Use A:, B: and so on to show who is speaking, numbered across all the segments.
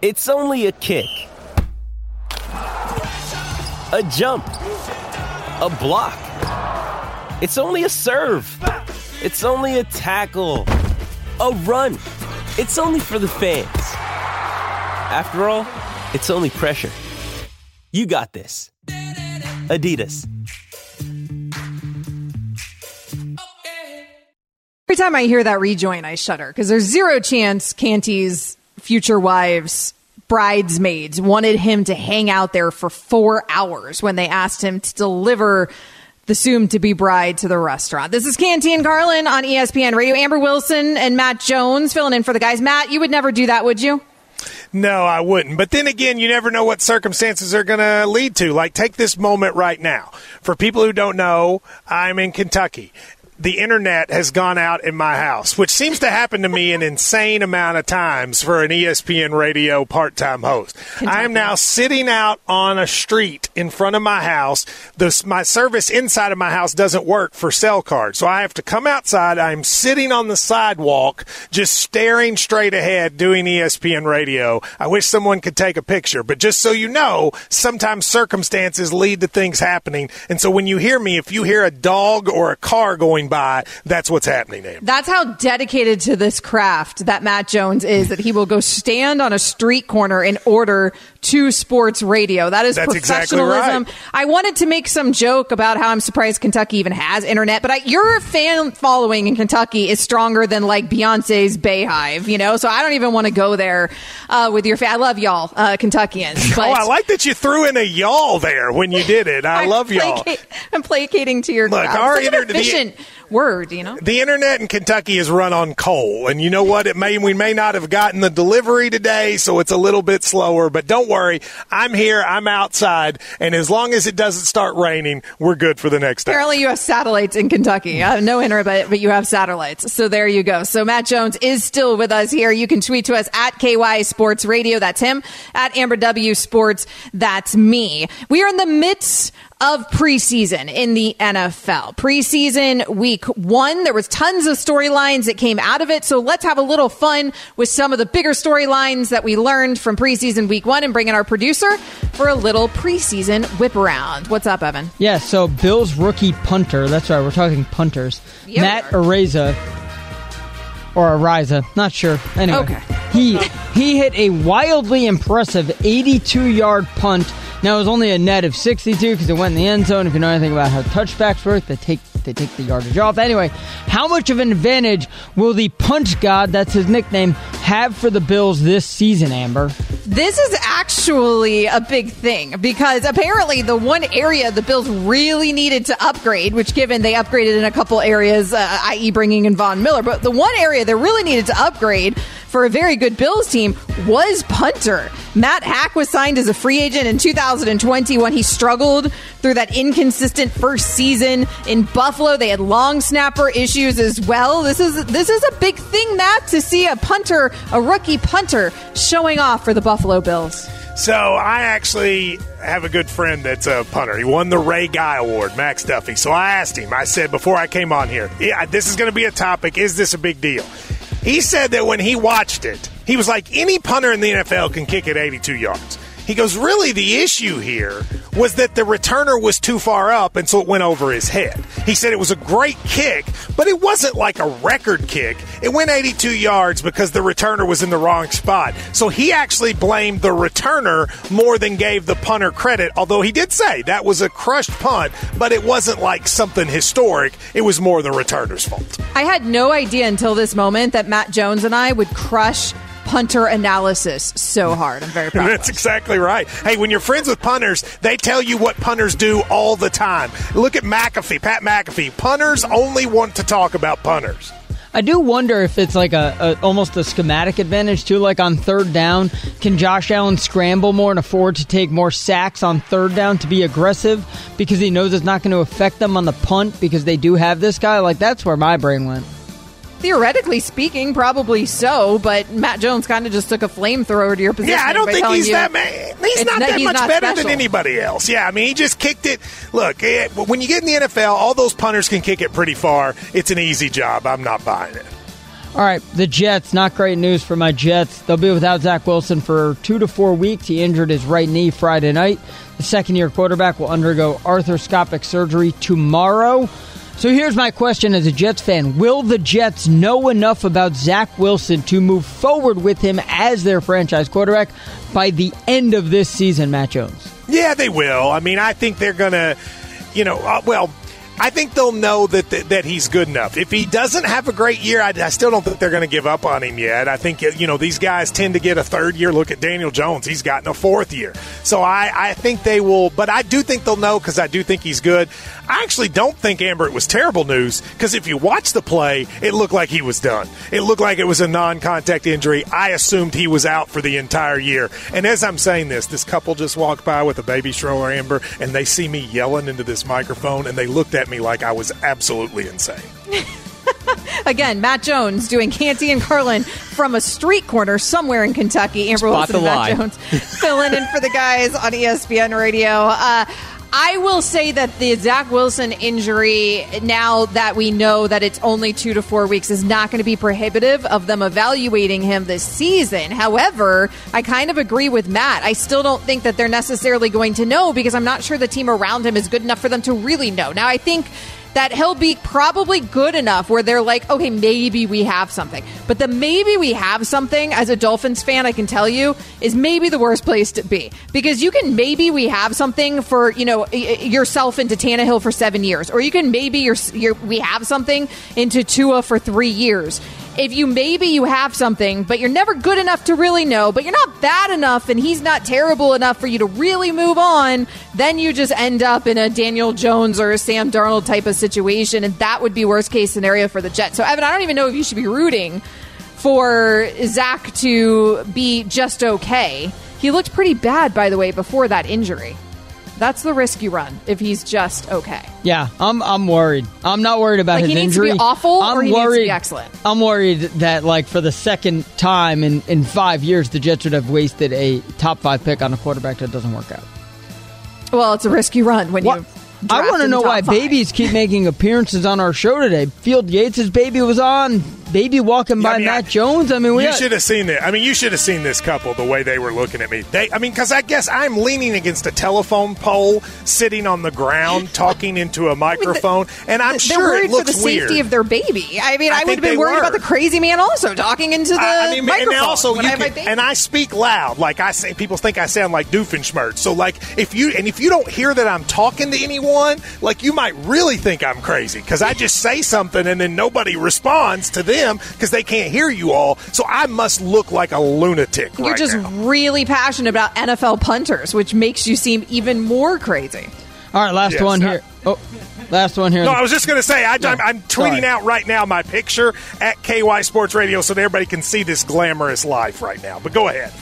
A: It's only a kick, a jump, a block. It's only a serve. It's only a tackle, a run. It's only for the fans. After all, it's only pressure. You got this. Adidas.
B: Every time I hear that rejoin, I shudder because there's zero chance Canty's future wives, bridesmaids, wanted him to hang out there for four hours when they asked him to deliver the soon to be bride to the restaurant. This is Canty and Carlin on ESPN Radio. Amber Wilson and Matt Jones filling in for the guys. Matt, you would never do that, would you?
C: No, I wouldn't. But then again, you never know what circumstances are going to lead to. Like, take this moment right now. For people who don't know, I'm in Kentucky. The internet has gone out in my house, which seems to happen to me an insane amount of times for an ESPN radio part time host. I am now sitting out on a street in front of my house. The, my service inside of my house doesn't work for cell cards. So I have to come outside. I'm sitting on the sidewalk, just staring straight ahead doing ESPN radio. I wish someone could take a picture, but just so you know, sometimes circumstances lead to things happening. And so when you hear me, if you hear a dog or a car going by, that's what's happening, Amber.
B: That's how dedicated to this craft that Matt Jones is that he will go stand on a street corner in order to sports radio. That is
C: That's exactly
B: professionalism.
C: right.
B: I wanted to make some joke about how I'm surprised Kentucky even has internet, but I, your fan following in Kentucky is stronger than like Beyonce's BeyHive, you know? So I don't even want to go there uh, with your fan. I love y'all, uh, Kentuckians. But
C: oh, I like that you threw in a y'all there when you did it. I love y'all.
B: placa- I'm placating to your
C: Look,
B: crowd.
C: our
B: an
C: inter- the-
B: efficient word, you know?
C: The internet in Kentucky is run on coal, and you know what? It may we may not have gotten the delivery today, so it's a little bit slower. But don't worry, I'm here, I'm outside, and as long as it doesn't start raining, we're good for the next day.
B: Apparently, you have satellites in Kentucky. Uh, no internet, but, but you have satellites. So there you go. So Matt Jones is still with us here. You can tweet to us at KY Sports Radio. That's him. At Amber W Sports. That's me. We are in the midst of preseason in the NFL. Preseason week one, there was tons of storylines that came out of it. So let's have a little fun with some of the bigger storylines that we learned from preseason week one and bring in our producer for a little preseason whip around. What's up, Evan?
D: Yeah, so Bill's rookie punter, that's right, we're talking punters.
B: Yeah,
D: Matt. Areza or Ariza, not sure. Anyway,
B: Okay.
D: he he hit a wildly impressive 82-yard punt. Now it was only a net of 62 because it went in the end zone. If you know anything about how touchbacks work, they take they take the yardage off. Anyway, how much of an advantage will the Punt God, that's his nickname, have for the Bills this season, Amber?
B: This is actually a big thing because apparently the one area the Bills really needed to upgrade, which given they upgraded in a couple areas, uh, i.e., bringing in Von Miller, but the one area they really needed to upgrade for a very good Bills team was punter. Matt Haack was signed as a free agent in 2020 when he struggled through that inconsistent first season in Buffalo. They had long snapper issues as well. This is this is a big thing, Matt, to see a punter, a rookie punter, showing off for the Buffalo Bills.
C: So I actually have a good friend that's a punter. He won the Ray Guy Award, Max Duffy. So I asked him. I said before I came on here, yeah, this is going to be a topic. Is this a big deal? He said that when he watched it, he was like, any punter in the NFL can kick it 82 yards. He goes, really, the issue here was that the returner was too far up, and so it went over his head. He said it was a great kick, but it wasn't like a record kick. It went 82 yards because the returner was in the wrong spot. So he actually blamed the returner more than gave the punter credit, although he did say that was a crushed punt, but it wasn't like something historic. It was more the returner's fault.
B: I had no idea until this moment that Matt Jones and I would crush punter analysis so hard. I'm very proud.
C: That's
B: us.
C: exactly right. Hey, when you're friends with punters, they tell you what punters do all the time. Look at McAfee, Pat McAfee. Punters only want to talk about punters.
D: I do wonder if it's like a, a almost a schematic advantage too. Like on third down, can Josh Allen scramble more and afford to take more sacks on third down to be aggressive because he knows it's not going to affect them on the punt because they do have this guy? Like that's where my brain went.
B: Theoretically speaking, probably so, but Matt Jones kind of just took a flamethrower to your position.
C: Yeah, I don't think he's
B: you
C: that. Man, he's not
B: not-
C: that
B: he's
C: much
B: not
C: better than anybody else. Yeah, I mean, he just kicked it. Look, eh, when you get in the NFL, all those punters can kick it pretty far. It's an easy job. I'm not buying it.
D: All right, the Jets. Not great news for my Jets. They'll be without Zach Wilson for two to four weeks. He injured his right knee Friday night. The second year quarterback will undergo arthroscopic surgery tomorrow. So here's my question as a Jets fan Will the Jets know enough about Zach Wilson to move forward with him as their franchise quarterback by the end of this season, Matt Jones?
C: Yeah, they will. I mean, I think they're going to, you know, uh, well, I think they'll know that, that, that he's good enough. If he doesn't have a great year, I, I still don't think they're going to give up on him yet. I think you know these guys tend to get a third year. Look at Daniel Jones; he's gotten a fourth year. So I, I think they will, but I do think they'll know because I do think he's good. I actually don't think Amber it was terrible news because if you watch the play, it looked like he was done. It looked like it was a non-contact injury. I assumed he was out for the entire year. And as I'm saying this, this couple just walked by with a baby stroller, Amber, and they see me yelling into this microphone, and they looked at me like I was absolutely insane.
B: Again, Matt Jones doing Canty and Carlin from a street corner somewhere in Kentucky. Amber
A: Spot
B: Wilson and
A: the
B: Matt
A: lie.
B: Jones filling in for the guys on ESPN Radio. Uh, I will say that the Zach Wilson injury, now that we know that it's only two to four weeks, is not going to be prohibitive of them evaluating him this season. However, I kind of agree with Matt. I still don't think that they're necessarily going to know because I'm not sure the team around him is good enough for them to really know. Now, I think that he'll be probably good enough where they're like, okay, maybe we have something. But the maybe we have something, as a Dolphins fan, I can tell you, is maybe the worst place to be. Because you can maybe we have something for, you know, yourself into Tannehill for seven years. Or you can maybe you're, you're, we have something into Tua for three years if you maybe you have something, but you're never good enough to really know, but you're not bad enough and he's not terrible enough for you to really move on, then you just end up in a Daniel Jones or a Sam Darnold type of situation, and that would be worst case scenario for the Jets. So, Evan, I don't even know if you should be rooting for Zach to be just okay. He looked pretty bad, by the way, before that injury. That's the risk you run if he's just okay.
D: Yeah, I'm I'm worried. I'm not worried about
B: Like,
D: his
B: he needs to be
D: injury.
B: awful,
D: I'm
B: or he needs to
D: worried,
B: be excellent?
D: I'm worried that like for the second time in in five years, the Jets would have wasted a top five pick on a quarterback that doesn't work out.
B: Well, it's a risk you run when
D: What?
B: you.
D: I want to know why
B: five.
D: babies keep making appearances on our show today. Field Yates' baby was on. Baby walking by
C: I mean,
D: Matt
C: I-
D: Jones. I mean, we
C: you should have seen it. I mean, you should have seen this couple the way they were looking at me. They, I mean, because I guess I'm leaning against a telephone pole, sitting on the ground, talking into a microphone, and I'm sure
B: worried
C: it looks
B: for the safety
C: weird.
B: of their baby. I mean,
C: I
B: I, would have been worried
C: were.
B: about the crazy man also talking into the
C: I, I mean,
B: microphone.
C: and also you
B: I
C: can, and I speak loud. Like I say, people think I sound like Doofenshmirtz. So like, if you and if you don't hear that I'm talking to anyone, like you might really think I'm crazy because I just say something and then nobody responds to them because they can't hear you all. So I must look like a lunatic.
B: You're
C: right
B: just
C: now.
B: really passionate about NFL punters, which makes you seem even more crazy.
D: All right, last
C: Yes,
D: one
C: I-
D: here. Oh, last one here.
C: No, I was just going to say, I, I'm, I'm tweeting
D: sorry.
C: out right now my picture at KY Sports Radio so that everybody can see this glamorous life right now. But go ahead.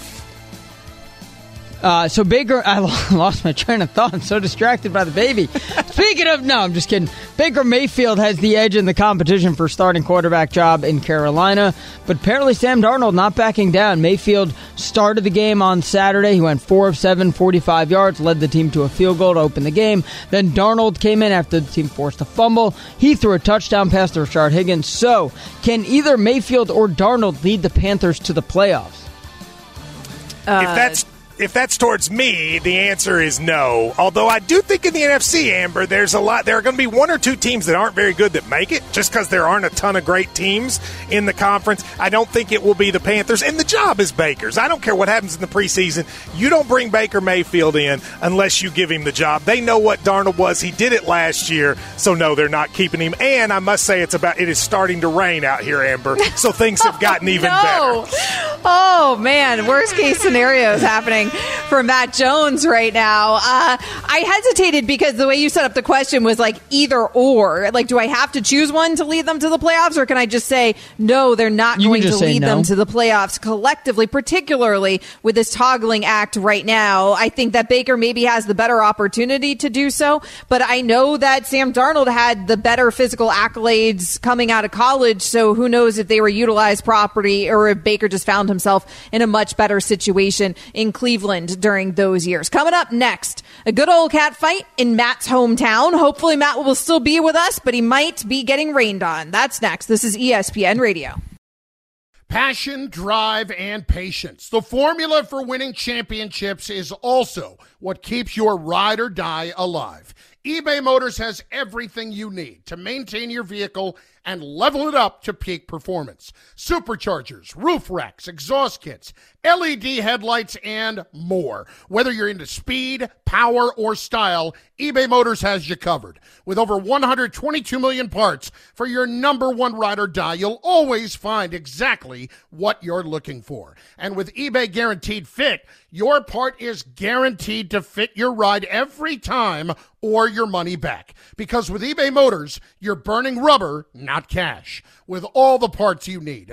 D: Uh, so Baker, I lost my train of thought. I'm so distracted by the baby. Speaking of, no, I'm just kidding. Baker Mayfield has the edge in the competition for starting quarterback job in Carolina, but apparently Sam Darnold not backing down. Mayfield started the game on Saturday. He went four of seven, 45 yards, led the team to a field goal to open the game. Then Darnold came in after the team forced a fumble. He threw a touchdown pass to Rashard Higgins. So, can either Mayfield or Darnold lead the Panthers to the playoffs?
B: Uh,
C: if that's if that's towards me, the answer is no. Although I do think in the NFC, Amber, there's a lot. There are going to be one or two teams that aren't very good that make it, just because there aren't a ton of great teams in the conference. I don't think it will be the Panthers, and the job is Baker's. I don't care what happens in the preseason. You don't bring Baker Mayfield in unless you give him the job. They know what Darnold was. He did it last year, so no, they're not keeping him. And I must say, it's about it is starting to rain out here, Amber. So things have gotten even
B: no.
C: better.
B: Oh man, worst case scenario is happening for Matt Jones right now. Uh, I hesitated because the way you set up the question was like either or. Like, do I have to choose one to lead them to the playoffs, or can I just say no? They're not
D: You
B: going to lead
D: no.
B: them to the playoffs collectively, particularly with this toggling act right now. I think that Baker maybe has the better opportunity to do so, but I know that Sam Darnold had the better physical accolades coming out of college. So who knows if they were utilized properly or if Baker just found himself in a much better situation in Cleveland during those years. Coming up next, a good old cat fight in Matt's hometown. Hopefully Matt will still be with us, but he might be getting rained on. That's next. This is ESPN Radio.
E: Passion, drive, and patience. The formula for winning championships is also what keeps your ride or die alive. eBay Motors has everything you need to maintain your vehicle and level it up to peak performance. Superchargers, roof racks, exhaust kits, LED headlights, and more. Whether you're into speed, power, or style, eBay Motors has you covered. With over 122 million parts for your number one ride or die, you'll always find exactly what you're looking for. And with eBay Guaranteed Fit, your part is guaranteed to fit your ride every time or your money back. Because with eBay Motors, you're burning rubber, not cash. With all the parts you need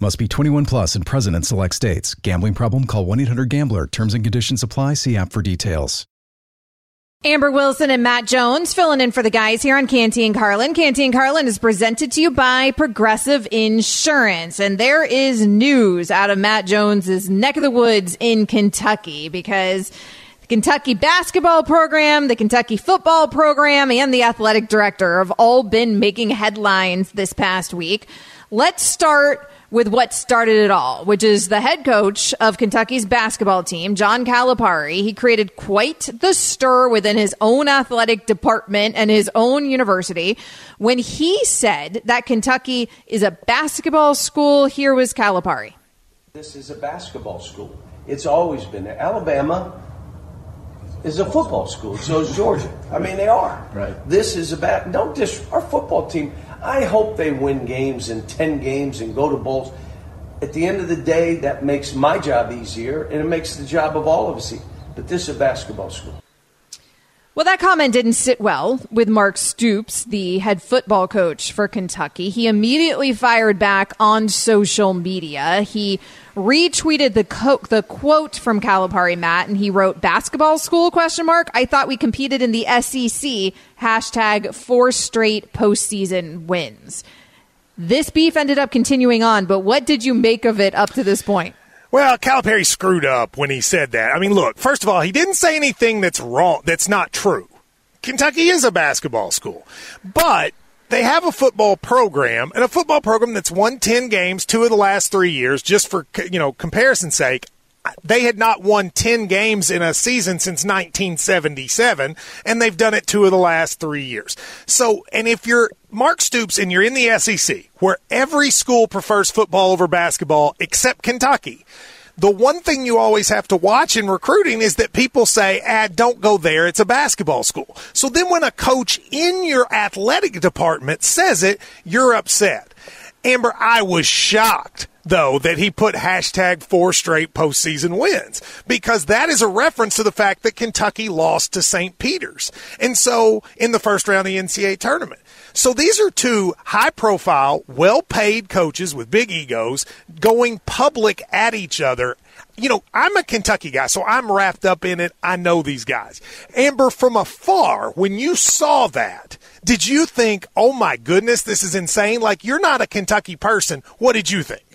F: Must be 21 plus and present in select states. Gambling problem? Call 1 800 GAMBLER. Terms and conditions apply. See app for details.
B: Amber Wilson and Matt Jones filling in for the guys here on Canty and Carlin. Canty and Carlin is presented to you by Progressive Insurance. And there is news out of Matt Jones's neck of the woods in Kentucky because the Kentucky basketball program, the Kentucky football program, and the athletic director have all been making headlines this past week. Let's start with what started it all, which is the head coach of Kentucky's basketball team, John Calipari. He created quite the stir within his own athletic department and his own university when he said that Kentucky is a basketball school. Here was Calipari.
G: This is a basketball school. It's always been there. Alabama is a football school. So is Georgia. I mean, they are.
H: Right.
G: This is about don't dis our football team. I hope they win games in ten games and go to bowls. At the end of the day, that makes my job easier and it makes the job of all of us. easier. But this is a basketball school.
B: Well, that comment didn't sit well with Mark Stoops, the head football coach for Kentucky. He immediately fired back on social media. He retweeted the co- the quote from Calipari Matt, and he wrote "basketball school?" question mark. I thought we competed in the SEC. Hashtag four straight postseason wins. This beef ended up continuing on, but what did you make of it up to this point?
C: Well, Calipari screwed up when he said that. I mean, look, first of all, he didn't say anything that's wrong, that's not true. Kentucky is a basketball school, but they have a football program and a football program that's won 10 games two of the last three years, just for, you know, comparison's sake. They had not won 10 games in a season since 1977, and they've done it two of the last three years. So, and if you're Mark Stoops and you're in the SEC, where every school prefers football over basketball except Kentucky, the one thing you always have to watch in recruiting is that people say, ah, don't go there. It's a basketball school. So then when a coach in your athletic department says it, you're upset. Amber, I was shocked though that he put hashtag four straight postseason wins because that is a reference to the fact that Kentucky lost to St. Peter's. And so in the first round of the NCAA tournament. So these are two high profile, well paid coaches with big egos going public at each other. You know, I'm a Kentucky guy, so I'm wrapped up in it. I know these guys. Amber, from afar, when you saw that, did you think, oh my goodness, this is insane? Like, you're not a Kentucky person. What did you think?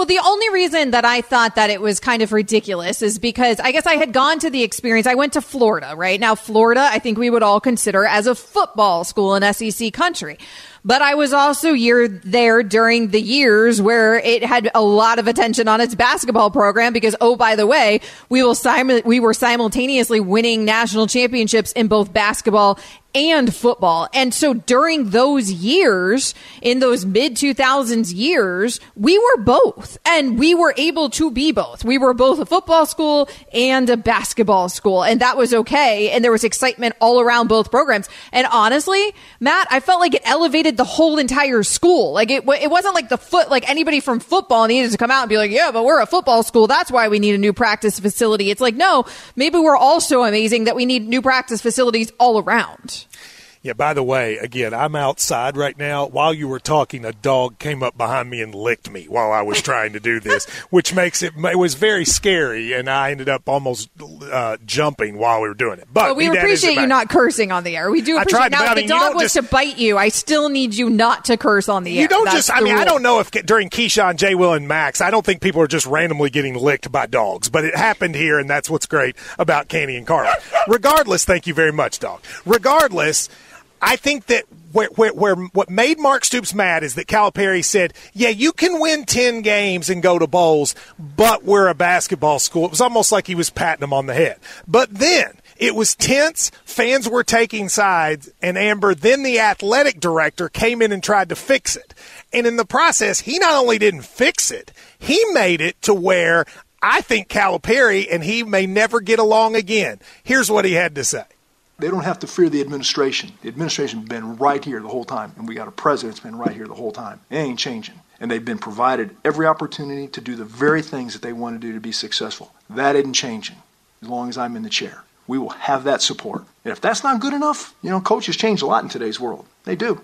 B: Well, the only reason that I thought that it was kind of ridiculous is because I guess I had gone to the experience. I went to Florida, right? Now, Florida, I think we would all consider as a football school in SEC country. But I was also year there during the years where it had a lot of attention on its basketball program because, oh, by the way, we will we were simultaneously winning national championships in both basketball and football. And so during those years, in those mid 2000s years, we were both and we were able to be both. We were both a football school and a basketball school and that was okay. And there was excitement all around both programs. And honestly, Matt, I felt like it elevated the whole entire school. Like it, it wasn't like the foot, like anybody from football needed to come out and be like, yeah, but we're a football school. That's why we need a new practice facility. It's like, no, maybe we're all so amazing that we need new practice facilities all around.
C: Yeah, by the way, again, I'm outside right now. While you were talking, a dog came up behind me and licked me while I was trying to do this, which makes it, it was very scary, and I ended up almost uh, jumping while we were doing it. But
B: well, we appreciate you not cursing on the air. We do appreciate
C: tried,
B: now
C: if
B: the dog was just, to bite you, I still need you not to curse on the
C: air.
B: You
C: don't
B: That's
C: just, I mean, rule. I don't know if during Keyshawn, Jay Will, and Max, I don't think people are just randomly getting licked by dogs, but it happened here, and that's what's great about Canty and Carl. Regardless, thank you very much, dog. Regardless, I think that where, where, where, what made Mark Stoops mad is that Calipari said, "Yeah, you can win ten games and go to bowls, but we're a basketball school." It was almost like he was patting him on the head. But then it was tense. Fans were taking sides, and Amber. Then the athletic director came in and tried to fix it, and in the process, he not only didn't fix it, he made it to where I think Calipari and he may never get along again. Here's what he had to say.
H: They don't have to fear the administration. The administration's been right here the whole time, and we got a president that's been right here the whole time. It ain't changing. And they've been provided every opportunity to do the very things that they want to do to be successful. That isn't changing as long as I'm in the chair. We will have that support. And if that's not good enough, you know, coaches change a lot in today's world. They do.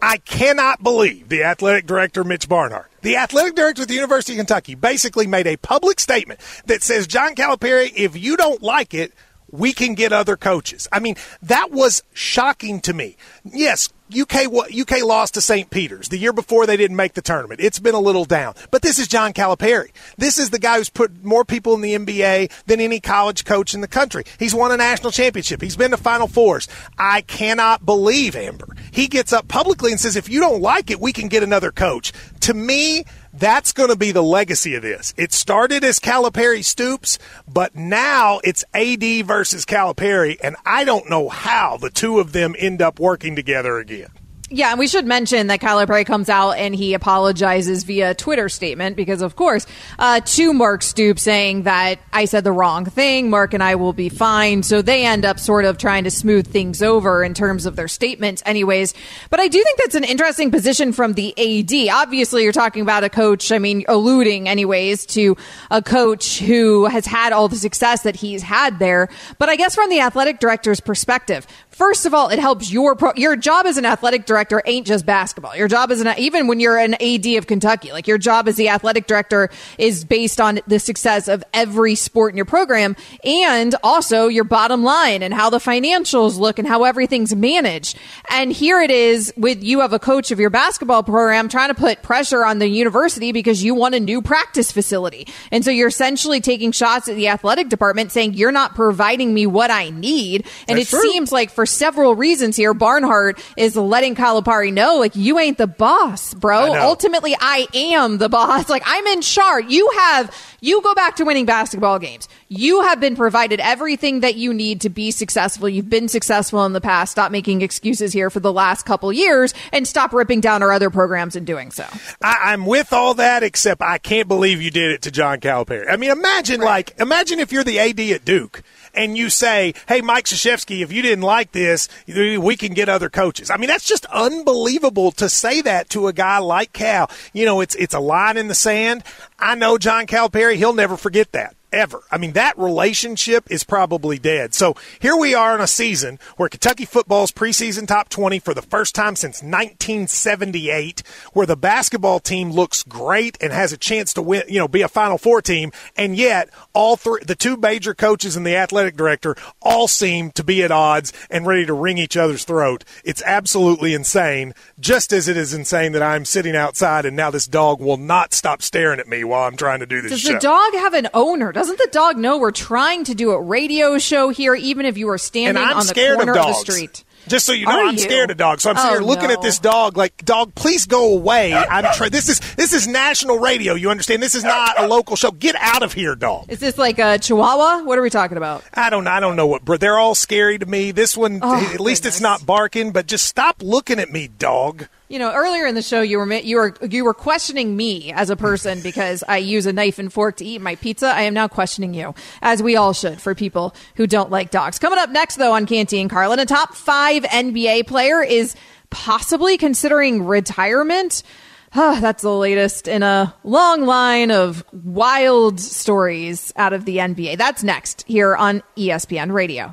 C: I cannot believe the athletic director, Mitch Barnhart, the athletic director at the University of Kentucky, basically made a public statement that says, John Calipari, if you don't like it, we can get other coaches. I mean, that was shocking to me. Yes, UK UK lost to St. Peter's the year before they didn't make the tournament. It's been a little down, but this is John Calipari. This is the guy who's put more people in the NBA than any college coach in the country. He's won a national championship. He's been to Final Fours. I cannot believe Amber. He gets up publicly and says, "If you don't like it, we can get another coach." To me, that's going to be the legacy of this. It started as Calipari Stoops, but now it's AD versus Calipari, and I don't know how the two of them end up working together again.
B: Yeah, and we should mention that Calipari comes out and he apologizes via Twitter statement because, of course, uh, to Mark Stoops saying that I said the wrong thing. Mark and I will be fine. So they end up sort of trying to smooth things over in terms of their statements, anyways. But I do think that's an interesting position from the AD. Obviously, you're talking about a coach. I mean, alluding, anyways, to a coach who has had all the success that he's had there. But I guess from the athletic director's perspective, First of all, it helps your pro- your job as an athletic director ain't just basketball. Your job as an even when you're an AD of Kentucky, like your job as the athletic director is based on the success of every sport in your program and also your bottom line and how the financials look and how everything's managed. And here it is with you have a coach of your basketball program trying to put pressure on the university because you want a new practice facility. And so you're essentially taking shots at the athletic department saying you're not providing me what I need. And That's it true. seems like for several reasons here. Barnhart is letting Calipari know, like, you ain't the boss, bro. I Ultimately, I am the boss. Like, I'm in charge. You have, you go back to winning basketball games. You have been provided everything that you need to be successful. You've been successful in the past. Stop making excuses here for the last couple years and stop ripping down our other programs in doing so.
C: I, am with all that, except I can't believe you did it to John Calipari. I mean, imagine right. like, imagine if you're the AD at Duke and you say, "Hey, Mike Krzyzewski, if you didn't like this, we can get other coaches." I mean, that's just unbelievable to say that to a guy like Cal. You know, it's it's a line in the sand. I know John Calipari; he'll never forget that ever. I mean, that relationship is probably dead. So here we are in a season where Kentucky football's preseason top 20 for the first time since 1978, where the basketball team looks great and has a chance to win, you know, be a Final Four team. And yet, all three, the two major coaches and the athletic director all seem to be at odds and ready to wring each other's throat. It's absolutely insane, just as it is insane that I'm sitting outside and now this dog will not stop staring at me while I'm trying to do this
B: Does
C: show.
B: the dog have an owner? Doesn't the dog know we're trying to do a radio show here, even if you are standing on the corner of, of, the street?
C: Just so you know,
B: Are
C: I'm
B: you?
C: scared of dogs. So I'm sitting
B: Oh,
C: here looking
B: no.
C: at this dog like, dog, please go away. I'm try- this is this is national radio. You understand? This is not a local show. Get out of here, dog.
B: Is this like a Chihuahua? What are we talking about?
C: I don't I don't know what bro- they're all scary to me. This one
B: Oh,
C: at least it's not barking, but just stop looking at me, dog.
B: You know, earlier in the show, you were you were you were questioning me as a person because I use a knife and fork to eat my pizza. I am now questioning you, as we all should, for people who don't like dogs. Coming up next, though, on Canty and Carlin, a top five NBA player is possibly considering retirement. Ah, that's the latest in a long line of wild stories out of the NBA. That's next here on ESPN Radio.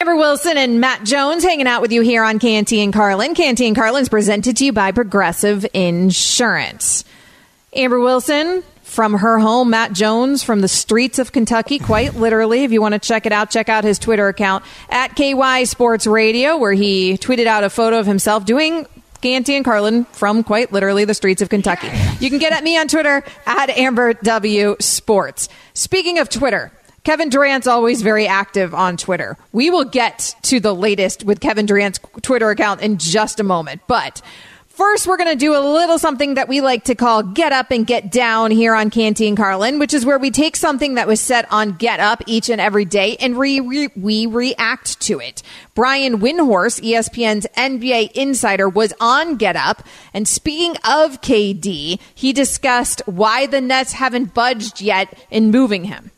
B: Amber Wilson and Matt Jones hanging out with you here on Canty and Carlin. Canty and Carlin is presented to you by Progressive Insurance. Amber Wilson from her home, Matt Jones from the streets of Kentucky, quite literally. If you want to check it out, check out his Twitter account at KY Sports Radio, where he tweeted out a photo of himself doing Canty and Carlin from quite literally the streets of Kentucky. You can get at me on Twitter at Amber W Sports. Speaking of Twitter, Kevin Durant's always very active on Twitter. We will get to the latest with Kevin Durant's Twitter account in just a moment. But first, we're going to do a little something that we like to call Get Up and Get Down here on Canty and Carlin, which is where we take something that was set on Get Up each and every day and we react to it. Brian Windhorst, ESPN's NBA insider, was on Get Up. And speaking of KD, he discussed why the Nets haven't budged yet in moving him.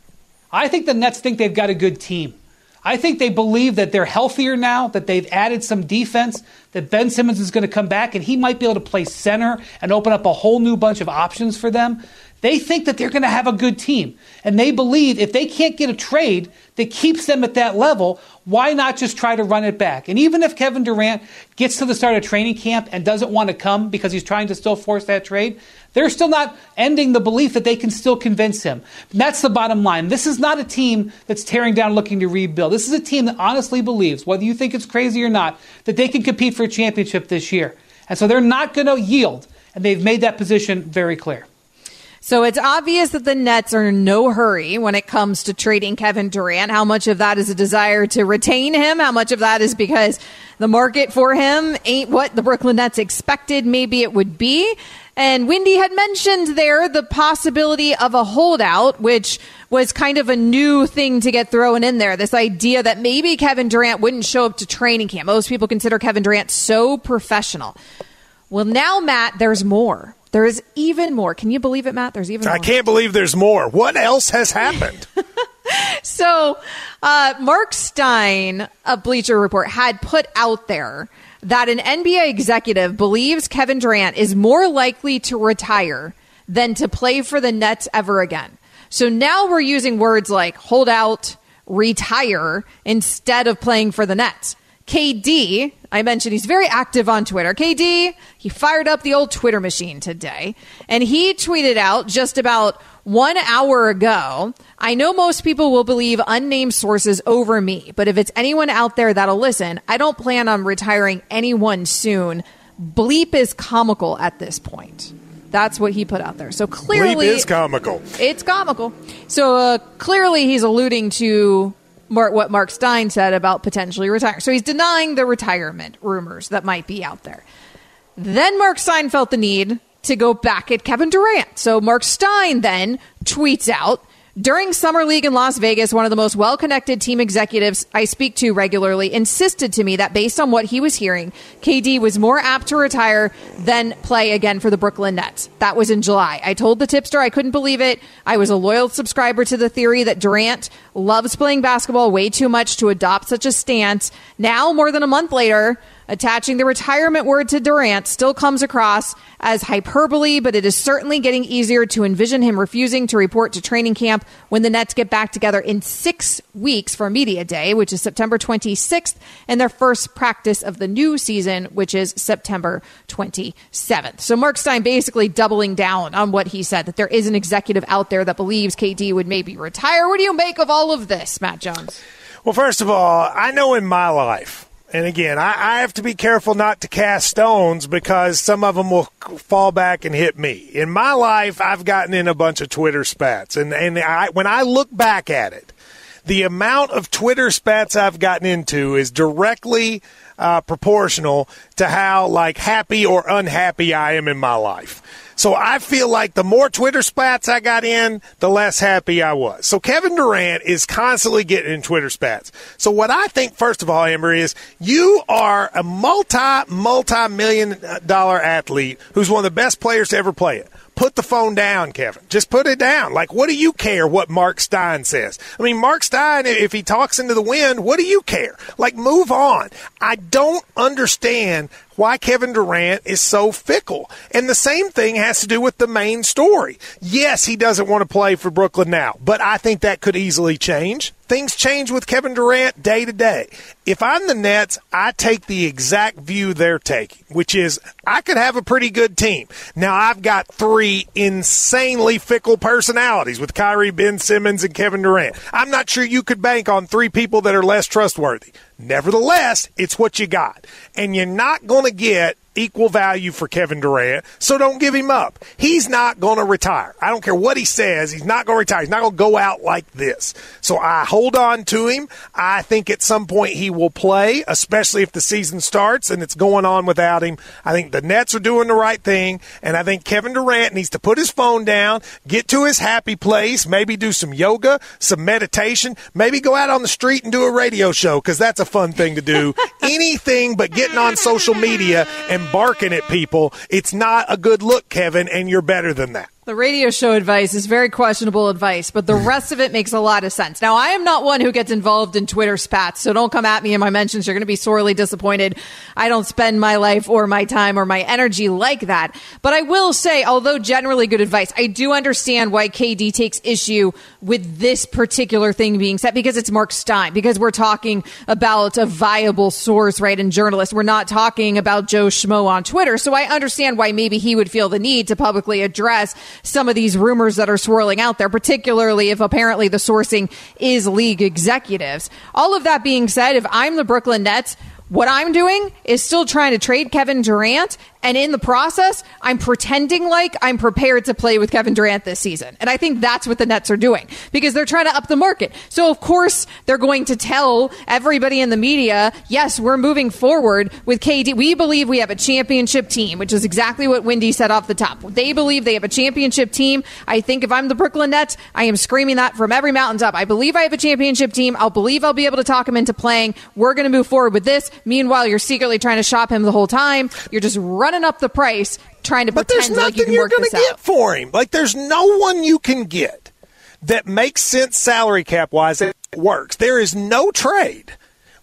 I: I think the Nets think they've got a good team. I think they believe that they're healthier now, that they've added some defense, that Ben Simmons is going to come back and he might be able to play center and open up a whole new bunch of options for them. They think that they're going to have a good team. And they believe if they can't get a trade that keeps them at that level, why not just try to run it back? And even if Kevin Durant gets to the start of training camp and doesn't want to come because he's trying to still force that trade, they're still not ending the belief that they can still convince him. And that's the bottom line. This is not a team that's tearing down looking to rebuild. This is a team that honestly believes, whether you think it's crazy or not, that they can compete for a championship this year. And so they're not going to yield. And they've made that position very clear.
B: So it's obvious that the Nets are in no hurry when it comes to trading Kevin Durant. How much of that is a desire to retain him? How much of that is because the market for him ain't what the Brooklyn Nets expected maybe it would be? And Windy had mentioned there the possibility of a holdout, which was kind of a new thing to get thrown in there. This idea that maybe Kevin Durant wouldn't show up to training camp. Most people consider Kevin Durant so professional. Well, now, Matt, there's more. There is even more. Can you believe it, Matt? There's even more.
C: I can't believe there's more. What else has happened?
B: So, uh, Mark Stein of Bleacher Report had put out there that an NBA executive believes Kevin Durant is more likely to retire than to play for the Nets ever again. So now we're using words like hold out, retire instead of playing for the Nets. KD, I mentioned he's very active on Twitter. KD, he fired up the old Twitter machine today and he tweeted out just about one hour ago. I know most people will believe unnamed sources over me, but if it's anyone out there that'll listen, I don't plan on retiring anyone soon. Bleep is comical at this point. That's what he put out there. So clearly,
C: Bleep is comical.
B: it's comical. So uh, clearly, he's alluding to Mark, what Mark Stein said about potentially retiring. So he's denying the retirement rumors that might be out there. Then Mark Stein felt the need to go back at Kevin Durant. So Mark Stein then tweets out during Summer League in Las Vegas, one of the most well connected team executives I speak to regularly insisted to me that based on what he was hearing, KD was more apt to retire than play again for the Brooklyn Nets. That was in July. I told the tipster I couldn't believe it. I was a loyal subscriber to the theory that Durant loves playing basketball way too much to adopt such a stance. Now, more than a month later, Attaching the retirement word to Durant still comes across as hyperbole, but it is certainly getting easier to envision him refusing to report to training camp when the Nets get back together in six weeks for Media Day, which is September 26th, and their first practice of the new season, which is September 27th. So Mark Stein basically doubling down on what he said that there is an executive out there that believes KD would maybe retire. What do you make of all of this, Matt Jones?
C: Well, first of all, I know in my life, and again, I, I, have to be careful not to cast stones because some of them will fall back and hit me. In my life, I've gotten in a bunch of Twitter spats, and and I, when I look back at it, the amount of Twitter spats I've gotten into is directly uh, proportional to how like happy or unhappy I am in my life. So I feel like the more Twitter spats I got in, the less happy I was. So Kevin Durant is constantly getting in Twitter spats. So what I think, first of all, Amber, is you are a multi, multi million dollar athlete who's one of the best players to ever play it put the phone down, Kevin. Just put it down. Like, what do you care what Mark Stein says? I mean, Mark Stein, if he talks into the wind, what do you care? Like, move on. I don't understand why Kevin Durant is so fickle. And the same thing has to do with the main story. Yes, he doesn't want to play for Brooklyn now, but I think that could easily change. Things change with Kevin Durant day to day. If I'm the Nets, I take the exact view they're taking, which is I could have a pretty good team. Now, I've got three insanely fickle personalities with Kyrie, Ben Simmons, and Kevin Durant. I'm not sure you could bank on three people that are less trustworthy. Nevertheless, it's what you got. And you're not going to get equal value for Kevin Durant, so don't give him up. He's not going to retire. I don't care what he says, he's not going to retire. He's not going to go out like this. So I hold on to him. I think at some point he will play, especially if the season starts and it's going on without him. I think the Nets are doing the right thing, and I think Kevin Durant needs to put his phone down, get to his happy place, maybe do some yoga, some meditation, maybe go out on the street and do a radio show because that's a fun thing to do. Anything but getting on social media and barking at people, it's not a good look, Kevin, and you're better than that.
B: The radio show advice is very questionable advice, but the rest of it makes a lot of sense. Now, I am not one who gets involved in Twitter spats, so don't come at me in my mentions. You're going to be sorely disappointed. I don't spend my life or my time or my energy like that. But I will say, although generally good advice, I do understand why KD takes issue with this particular thing being said because it's Mark Stein, because we're talking about a viable source, right, and journalist. We're not talking about Joe Schmo on Twitter. So I understand why maybe he would feel the need to publicly address some of these rumors that are swirling out there, particularly if apparently the sourcing is league executives. All of that being said, if I'm the Brooklyn Nets, what I'm doing is still trying to trade Kevin Durant and in the process, I'm pretending like I'm prepared to play with Kevin Durant this season. And I think that's what the Nets are doing because they're trying to up the market. So of course, they're going to tell everybody in the media, yes, we're moving forward with KD. We believe we have a championship team, which is exactly what Windy said off the top. They believe they have a championship team. I think if I'm the Brooklyn Nets, I am screaming that from every mountaintop. I believe I have a championship team. I'll believe I'll be able to talk him into playing. We're going to move forward with this. Meanwhile, you're secretly trying to shop him the whole time. You're just running running up the price, trying to
C: but
B: pretend
C: there's
B: like you can
C: you're gonna get for him. Like there's no one you can get that makes sense salary cap wise that works. There is no trade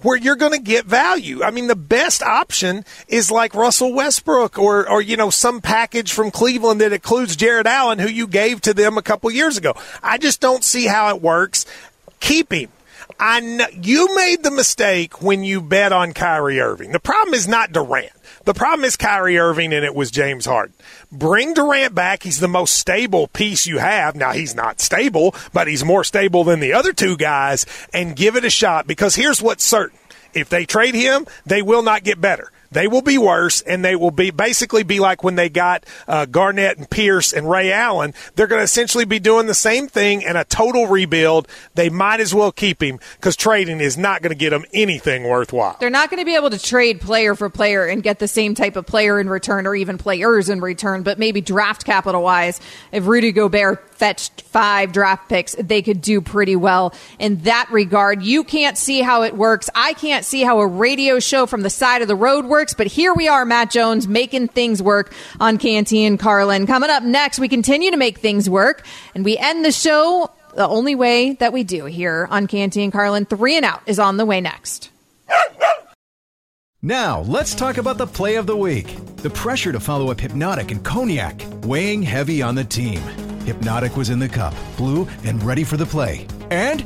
C: where you're going to get value. I mean, the best option is like Russell Westbrook or, or, you know, some package from Cleveland that includes Jarrett Allen, who you gave to them a couple years ago. I just don't see how it works. Keep him. I know, you made the mistake when you bet on Kyrie Irving. The problem is not Durant. The problem is Kyrie Irving and it was James Harden. Bring Durant back. He's the most stable piece you have. Now, he's not stable, but he's more stable than the other two guys and give it a shot because here's what's certain. If they trade him, they will not get better. They will be worse, and they will be basically be like when they got uh, Garnett and Pierce and Ray Allen. They're going to essentially be doing the same thing in a total rebuild. They might as well keep him because trading is not going to get them anything worthwhile.
B: They're not going to be able to trade player for player and get the same type of player in return or even players in return, but maybe draft capital wise, if Rudy Gobert fetched five draft picks, they could do pretty well in that regard. You can't see how it works. I can't see how a radio show from the side of the road works, but here we are, Matt Jones, making things work on Canty and Carlin. Coming up next, we continue to make things work, and we end the show the only way that we do here on Canty and Carlin. Three and out is on the way next.
F: Now, let's talk about the play of the week. The pressure to follow up Hypnotic and Cognac, weighing heavy on the team. Hypnotic was in the cup, blue, and ready for the play. And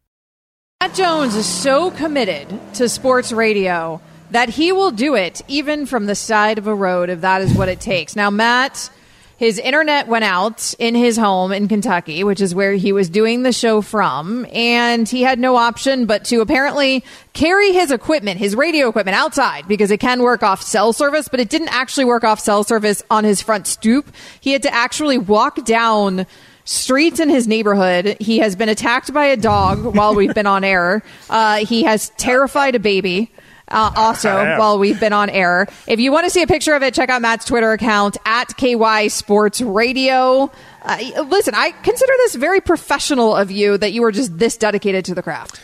B: Matt Jones is so committed to sports radio that he will do it even from the side of a road if that is what it takes. Now, Matt, his internet went out in his home in Kentucky, which is where he was doing the show from, and he had no option but to apparently carry his equipment, his radio equipment outside because it can work off cell service, but it didn't actually work off cell service on his front stoop. He had to actually walk down streets in his neighborhood. He has been attacked by a dog while we've been on air. Uh, he has terrified a baby. Uh, also, while we've been on air, if you want to see a picture of it, check out Matt's Twitter account at KY Sports Radio. Uh, listen, I consider this very professional of you that you are just this dedicated to the craft.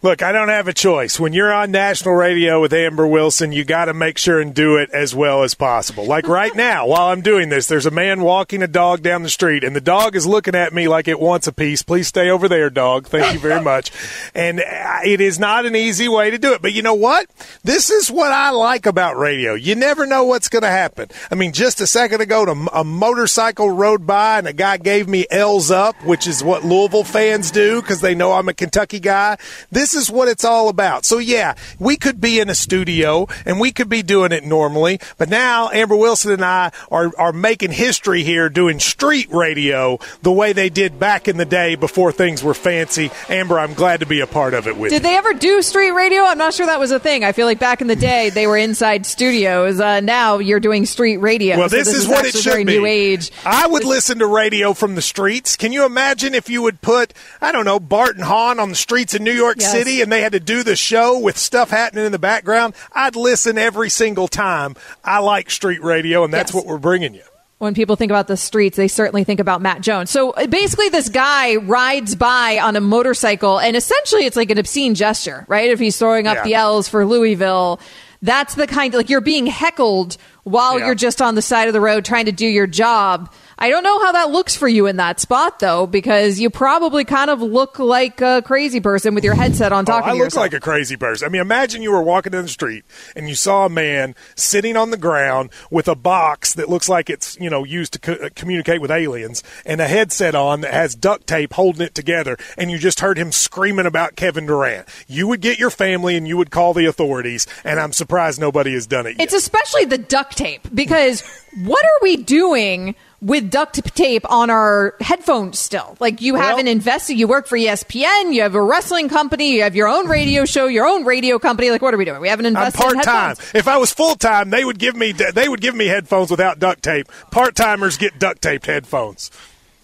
C: Look, I don't have a choice. When you're on national radio with Amber Wilson, you got to make sure and do it as well as possible. Like right now, while I'm doing this, there's a man walking a dog down the street, and the dog is looking at me like it wants a piece. Please stay over there, dog. Thank you very much. And uh, it is not an easy way to do it. But you know what? This is what I like about radio. You never know what's going to happen. I mean, just a second ago, a motorcycle rode by, and a guy gave me L's up, which is what Louisville fans do because they know I'm a Kentucky guy. This this is what it's all about. So yeah, we could be in a studio and we could be doing it normally, but now Amber Wilson and I are, are making history here doing street radio the way they did back in the day before things were fancy. Amber, I'm glad to be a part of it with you.
B: Did
C: you.
B: they ever do street radio? I'm not sure that was a thing. I feel like back in the day they were inside studios. Uh, now you're doing street radio.
C: Well,
B: So
C: this, is, what it should be.
B: New age.
C: I would listen to radio from the streets. Can you imagine if you would put, I don't know, Bart and Hahn on the streets in New York
B: Yes.
C: City and they had to do the show with stuff happening in the background? I'd listen every single time. I like street radio, and that's
B: Yes.
C: what we're bringing you.
B: when people think about the streets, they certainly think about Matt Jones. So uh, basically, this guy rides by on a motorcycle, and essentially, it's like an obscene gesture, right? If he's throwing up
C: Yeah.
B: the L's for Louisville, that's the kind of like you're being heckled while
C: Yeah.
B: you're just on the side of the road trying to do your job. I don't know how that looks for you in that spot, though, because you probably kind of look like a crazy person with your headset on
C: Oh,
B: talking
C: I
B: to
C: look
B: yourself.
C: like a crazy person. I mean, imagine you were walking down the street and you saw a man sitting on the ground with a box that looks like it's you know used to co- uh, communicate with aliens and a headset on that has duct tape holding it together, and you just heard him screaming about Kevin Durant. You would get your family and you would call the authorities, and I'm surprised nobody has done it yet.
B: It's especially the duct tape because what are we doing with duct tape on our headphones still? Like you haven't invested, you work for ESPN, you have a wrestling company, you have your own radio show, your own radio company. Like what are we doing? We haven't
C: I'm part time. If I was full time, they would give me they would give me headphones without duct tape. Part timers get duct taped headphones.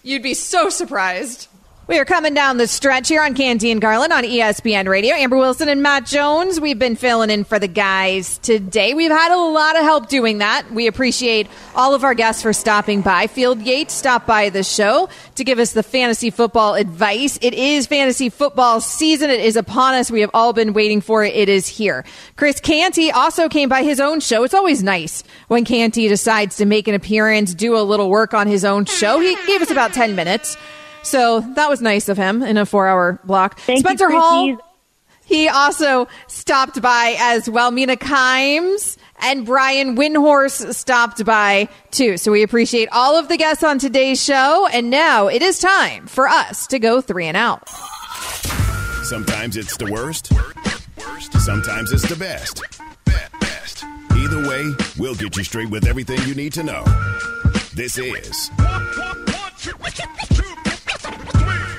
B: You'd be so surprised. We are coming down the stretch here on Canty and Carlin on ESPN Radio. Amber Wilson and Matt Jones, we've been filling in for the guys today. We've had a lot of help doing that. We appreciate all of our guests for stopping by. Field Yates stopped by the show to give us the fantasy football advice. It is fantasy football season. It is upon us. We have all been waiting for it. It is here. Chris Canty also came by his own show. It's always nice when Canty decides to make an appearance, do a little work on his own show. He gave us about 10 minutes. So that was nice of him in a four hour block.
J: Thank
B: Spencer
J: you,
B: Hall, he also stopped by as well. Mina Kimes and Brian Windhorst stopped by too. So we appreciate all of the guests on today's show. And now it is time for us to go three and out.
K: Sometimes it's the worst. Sometimes it's the best. Either way, we'll get you straight with everything you need to know. This is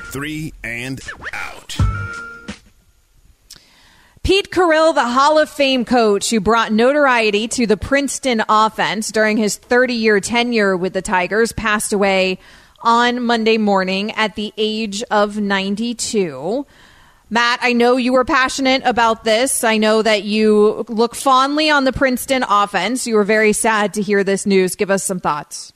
K: Three and Out.
B: Pete Carril, the Hall of Fame coach who brought notoriety to the Princeton offense during his 30 year tenure with the Tigers, passed away on Monday morning at the age of 92. Matt, I know you were passionate about this. I know that you look fondly on the Princeton offense. You were very sad to hear this news. Give us some thoughts.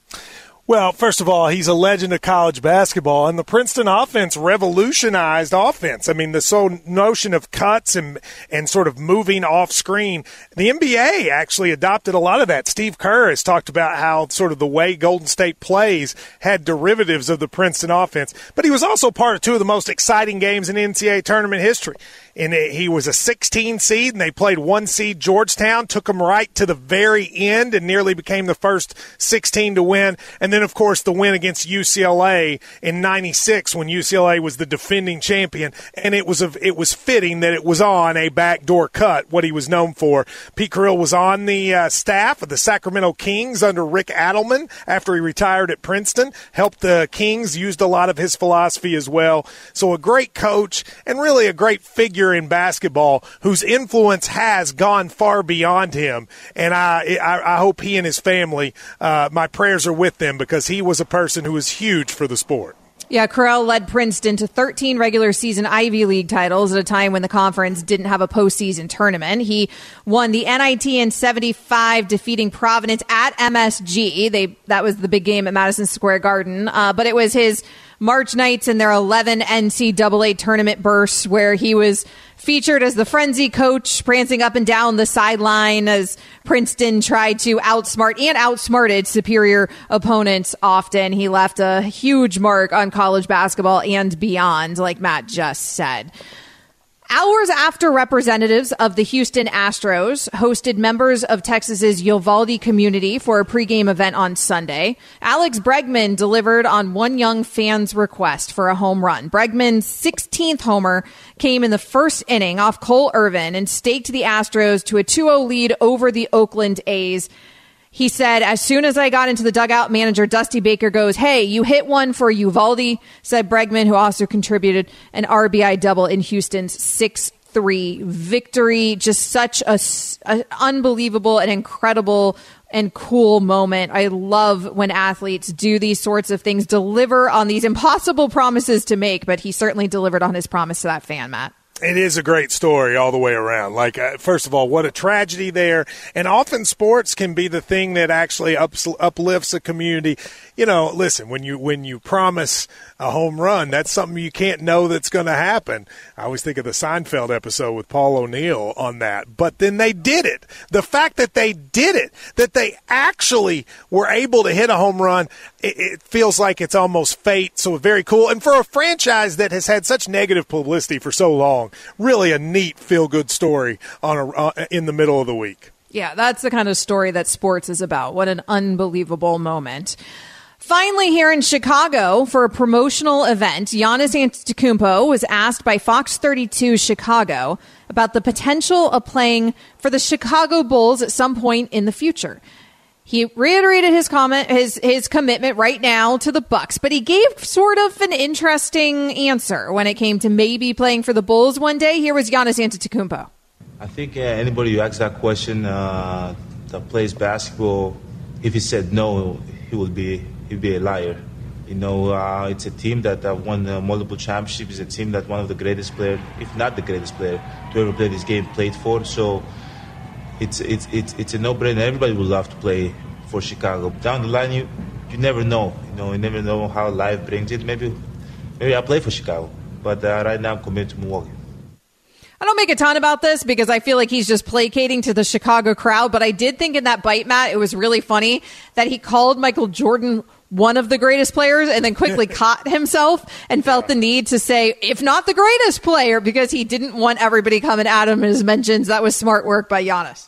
C: Well, first of all, he's a legend of college basketball, and the Princeton offense revolutionized offense. I mean, the sole notion of cuts and and sort of moving off screen. The NBA actually adopted a lot of that. Steve Kerr has talked about how sort of the way Golden State plays had derivatives of the Princeton offense, but he was also part of two of the most exciting games in NCAA tournament history. And he was a 16 seed, and they played one seed Georgetown, took them right to the very end, and nearly became the first 16 to win. And then, of course, the win against UCLA in '96 when UCLA was the defending champion, and it was a, it was fitting that it was on a backdoor cut, what he was known for. Pete Carril was on the uh, staff of the Sacramento Kings under Rick Adelman after he retired at Princeton. Helped the Kings, used a lot of his philosophy as well. So a great coach and really a great figure in basketball whose influence has gone far beyond him. And I, I, I hope he and his family, uh, my prayers are with them because he was a person who was huge for the sport.
B: Yeah, Carril led Princeton to 13 regular season Ivy League titles at a time when the conference didn't have a postseason tournament. He won the NIT in 75, defeating Providence at MSG. They that was the big game at Madison Square Garden, uh, but it was his March nights and their 11 NCAA tournament bursts where he was featured as the frenzy coach, prancing up and down the sideline as Princeton tried to outsmart and outsmarted superior opponents often. He left a huge mark on college basketball and beyond, like Matt just said. Hours after representatives of the Houston Astros hosted members of Texas's Uvalde community for a pregame event on Sunday, Alex Bregman delivered on one young fan's request for a home run. Bregman's 16th homer came in the first inning off Cole Irvin and staked the Astros to a 2-0 lead over the Oakland A's. He said, as soon as I got into the dugout, manager Dusty Baker goes, Hey, you hit one for Uvalde, said Bregman, who also contributed an RBI double in Houston's 6 3 victory. Just such a, a, unbelievable and incredible and cool moment. I love when athletes do these sorts of things, deliver on these impossible promises to make, but he certainly delivered on his promise to that fan, Matt
C: it is a great story all the way around. Like, uh, first of all, what a tragedy there. And often sports can be the thing that actually ups, uplifts a community. You know, listen, when you, when you promise a home run, that's something you can't know that's going to happen. I always think of the Seinfeld episode with Paul O'Neill on that. But then they did it. The fact that they did it, that they actually were able to hit a home run, it, it feels like it's almost fate. So very cool. And for a franchise that has had such negative publicity for so long, really a neat feel good story on a, uh, in the middle of the week.
B: Yeah, that's the kind of story that sports is about. What an unbelievable moment. Finally, here in Chicago for a promotional event, Giannis Antetokounmpo was asked by Fox 32 Chicago about the potential of playing for the Chicago Bulls at some point in the future. He reiterated his comment, his his commitment right now to the Bucks, but he gave sort of an interesting answer when it came to maybe playing for the Bulls one day. Here was Giannis Antetokounmpo.
L: I think uh, anybody who asks that question uh, that plays basketball, if he said no, he would be he'd be a liar. You know, uh, it's a team that uh, won uh, multiple championships. It's a team that one of the greatest players, if not the greatest player, to ever play this game played for. So it's it's it's, it's a no-brainer. Everybody would love to play for Chicago. Down the line, you you never know. You know, you never know how life brings it. Maybe maybe I play for Chicago, but uh, right now I'm committed to Milwaukee.
B: I don't make a ton about this because I feel like he's just placating to the Chicago crowd, but I did think in that bite, Matt, it was really funny that he called Michael Jordan one of the greatest players and then quickly caught himself and felt the need to say, if not the greatest player, because he didn't want everybody coming at him in his mentions. That was smart work by Giannis.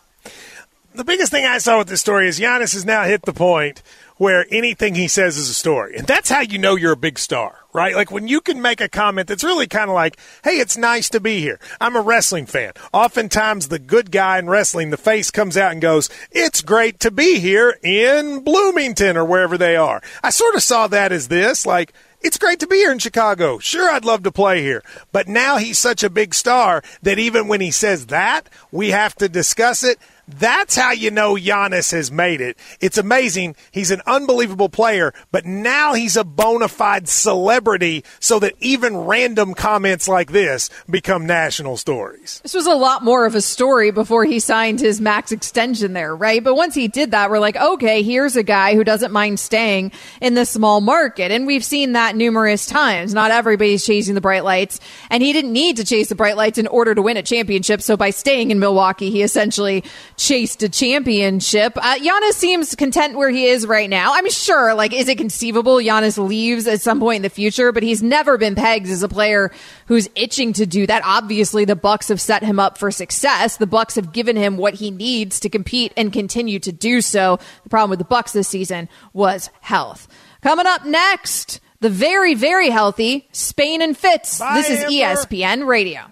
C: The biggest thing I saw with this story is Giannis has now hit the point where anything he says is a story. And that's how you know you're a big star, right? Like when you can make a comment that's really kind of like, hey, it's nice to be here. I'm a wrestling fan. Oftentimes, the good guy in wrestling, the face comes out and goes, it's great to be here in Bloomington or wherever they are. I sort of saw that as this, like, it's great to be here in Chicago. Sure, I'd love to play here. But now he's such a big star that even when he says that, we have to discuss it. That's how you know Giannis has made it. It's amazing. He's an unbelievable player, but now he's a bona fide celebrity so that even random comments like this become national stories.
B: This was a lot more of a story before he signed his max extension there, right? But once he did that, we're like, okay, here's a guy who doesn't mind staying in the small market. And we've seen that numerous times. Not everybody's chasing the bright lights. And he didn't need to chase the bright lights in order to win a championship. So by staying in Milwaukee, he essentially chased a championship. Uh, Giannis seems content where he is right now. I'm sure, like, is it conceivable Giannis leaves at some point in the future? But he's never been pegged as a player who's itching to do that. Obviously, the Bucks have set him up for success. The Bucks have given him what he needs to compete and continue to do so. The problem with the Bucks this season was health. Coming up next, the very, very healthy Spain and Fitz.
C: Bye,
B: this is
C: Amber.
B: ESPN Radio.